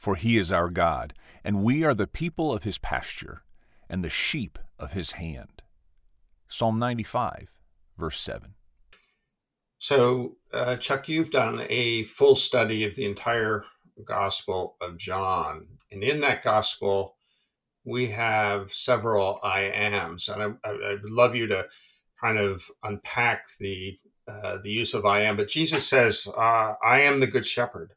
for he is our God, and we are the people of his pasture, and the sheep of his hand. Psalm 95, verse 7. So, uh, Chuck, you've done a full study of the entire Gospel of John. And in that Gospel, we have several I ams. And I, I, would love you to kind of unpack the, uh, the use of I am. But Jesus says, uh, I am the Good Shepherd.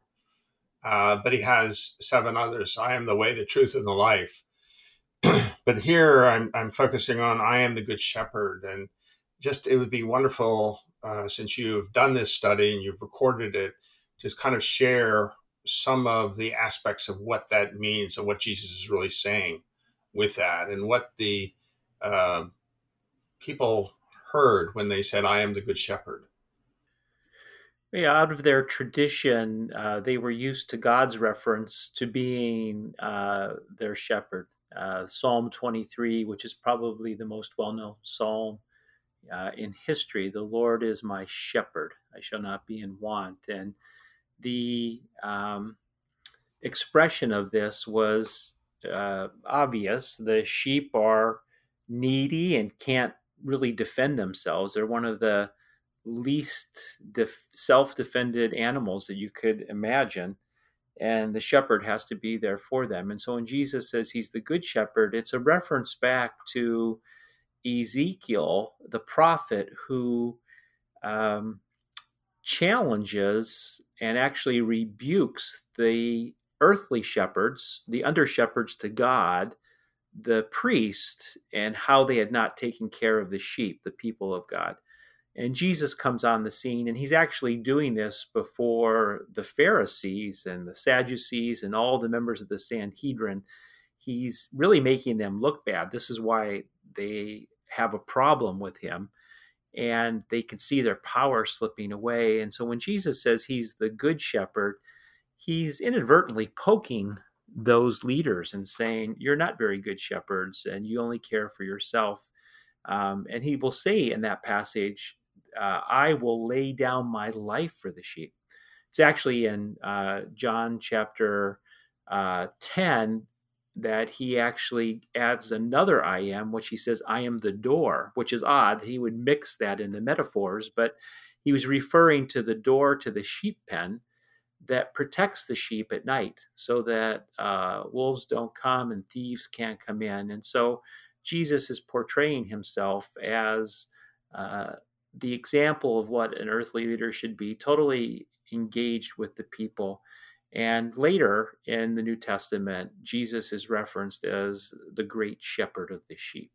Uh, but he has seven others. I am the way, the truth, and the life. but here I'm, I'm focusing on I am the good shepherd. And just it would be wonderful uh, since you've done this study and you've recorded it, just kind of share some of the aspects of what that means and what Jesus is really saying with that and what the uh, people heard when they said, I am the good shepherd. Yeah, out of their tradition, uh, they were used to God's reference to being uh, their shepherd. Uh, psalm 23, which is probably the most well known psalm uh, in history The Lord is my shepherd, I shall not be in want. And the um, expression of this was uh, obvious. The sheep are needy and can't really defend themselves. They're one of the least def- self-defended animals that you could imagine and the shepherd has to be there for them. And so when jesus says he's the good shepherd it's a reference back to ezekiel the prophet who um, challenges and actually rebukes the earthly shepherds the under shepherds to god the priest and how they had not taken care of the sheep the people of god and Jesus comes on the scene, and he's actually doing this before the Pharisees and the Sadducees and all the members of the Sanhedrin. He's really making them look bad. This is why they have a problem with him, and they can see their power slipping away. And so when Jesus says he's the good shepherd, he's inadvertently poking those leaders and saying, You're not very good shepherds, and you only care for yourself. Um, and he will say in that passage, uh, I will lay down my life for the sheep. It's actually in uh, John chapter uh, 10 that he actually adds another I am, which he says, I am the door, which is odd. He would mix that in the metaphors, but he was referring to the door to the sheep pen that protects the sheep at night so that uh, wolves don't come and thieves can't come in. And so Jesus is portraying himself as uh, the example of what an earthly leader should be, totally engaged with the people. And later in the New Testament, Jesus is referenced as the great shepherd of the sheep.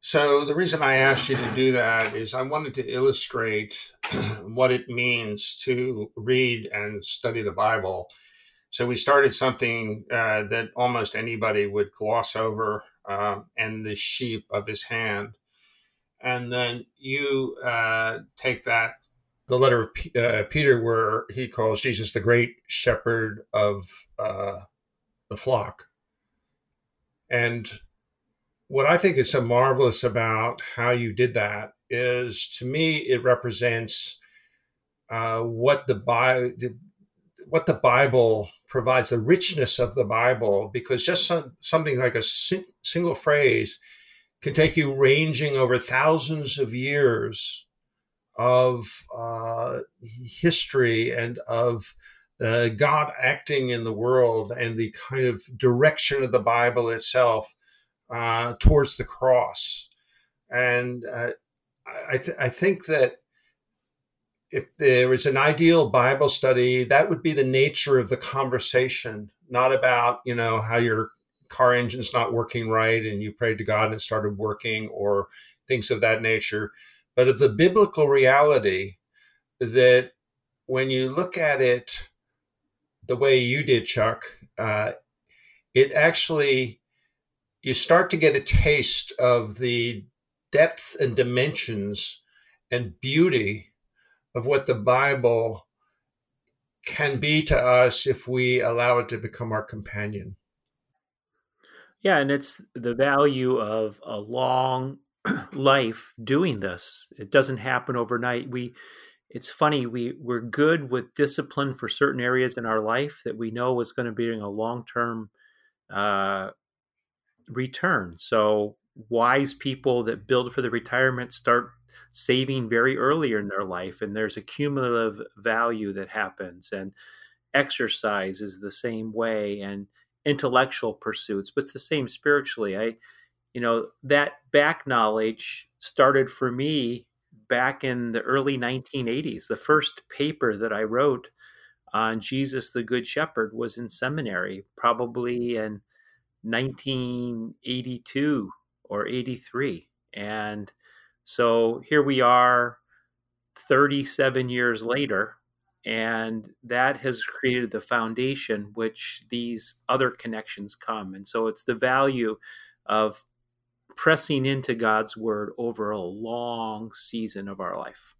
So, the reason I asked you to do that is I wanted to illustrate what it means to read and study the Bible. So, we started something uh, that almost anybody would gloss over, uh, and the sheep of his hand and then you uh, take that the letter of P- uh, Peter, where he calls Jesus the great shepherd of uh, the flock. And what I think is so marvelous about how you did that is, to me, it represents uh, what the Bible, what the Bible provides, the richness of the Bible, because just some, something like a si- single phrase can take you ranging over thousands of years of uh, history and of uh, God acting in the world and the kind of direction of the Bible itself uh, towards the cross. And uh, I, th- I think that if there is an ideal Bible study, that would be the nature of the conversation, not about, you know, how your car engine's not working right and you prayed to God and it started working or things of that nature, but of the biblical reality that when you look at it the way you did, Chuck, uh, it actually, you start to get a taste of the depth and dimensions and beauty of what the Bible can be to us if we allow it to become our companion. Yeah, and it's the value of a long life doing this. It doesn't happen overnight. We it's funny we we're good with discipline for certain areas in our life that we know is going to be a long term uh, return. So wise people that build for the retirement start saving very earlier in their life, and there's a cumulative value that happens. And exercise is the same way, and intellectual pursuits, but it's the same spiritually. I, you know, that back knowledge started for me back in the early 1980s. The first paper that I wrote on Jesus the Good Shepherd was in seminary, probably in 1982 or 83. And so here we are 37 years later, and that has created the foundation which these other connections come. And so it's the value of pressing into God's word over a long season of our life.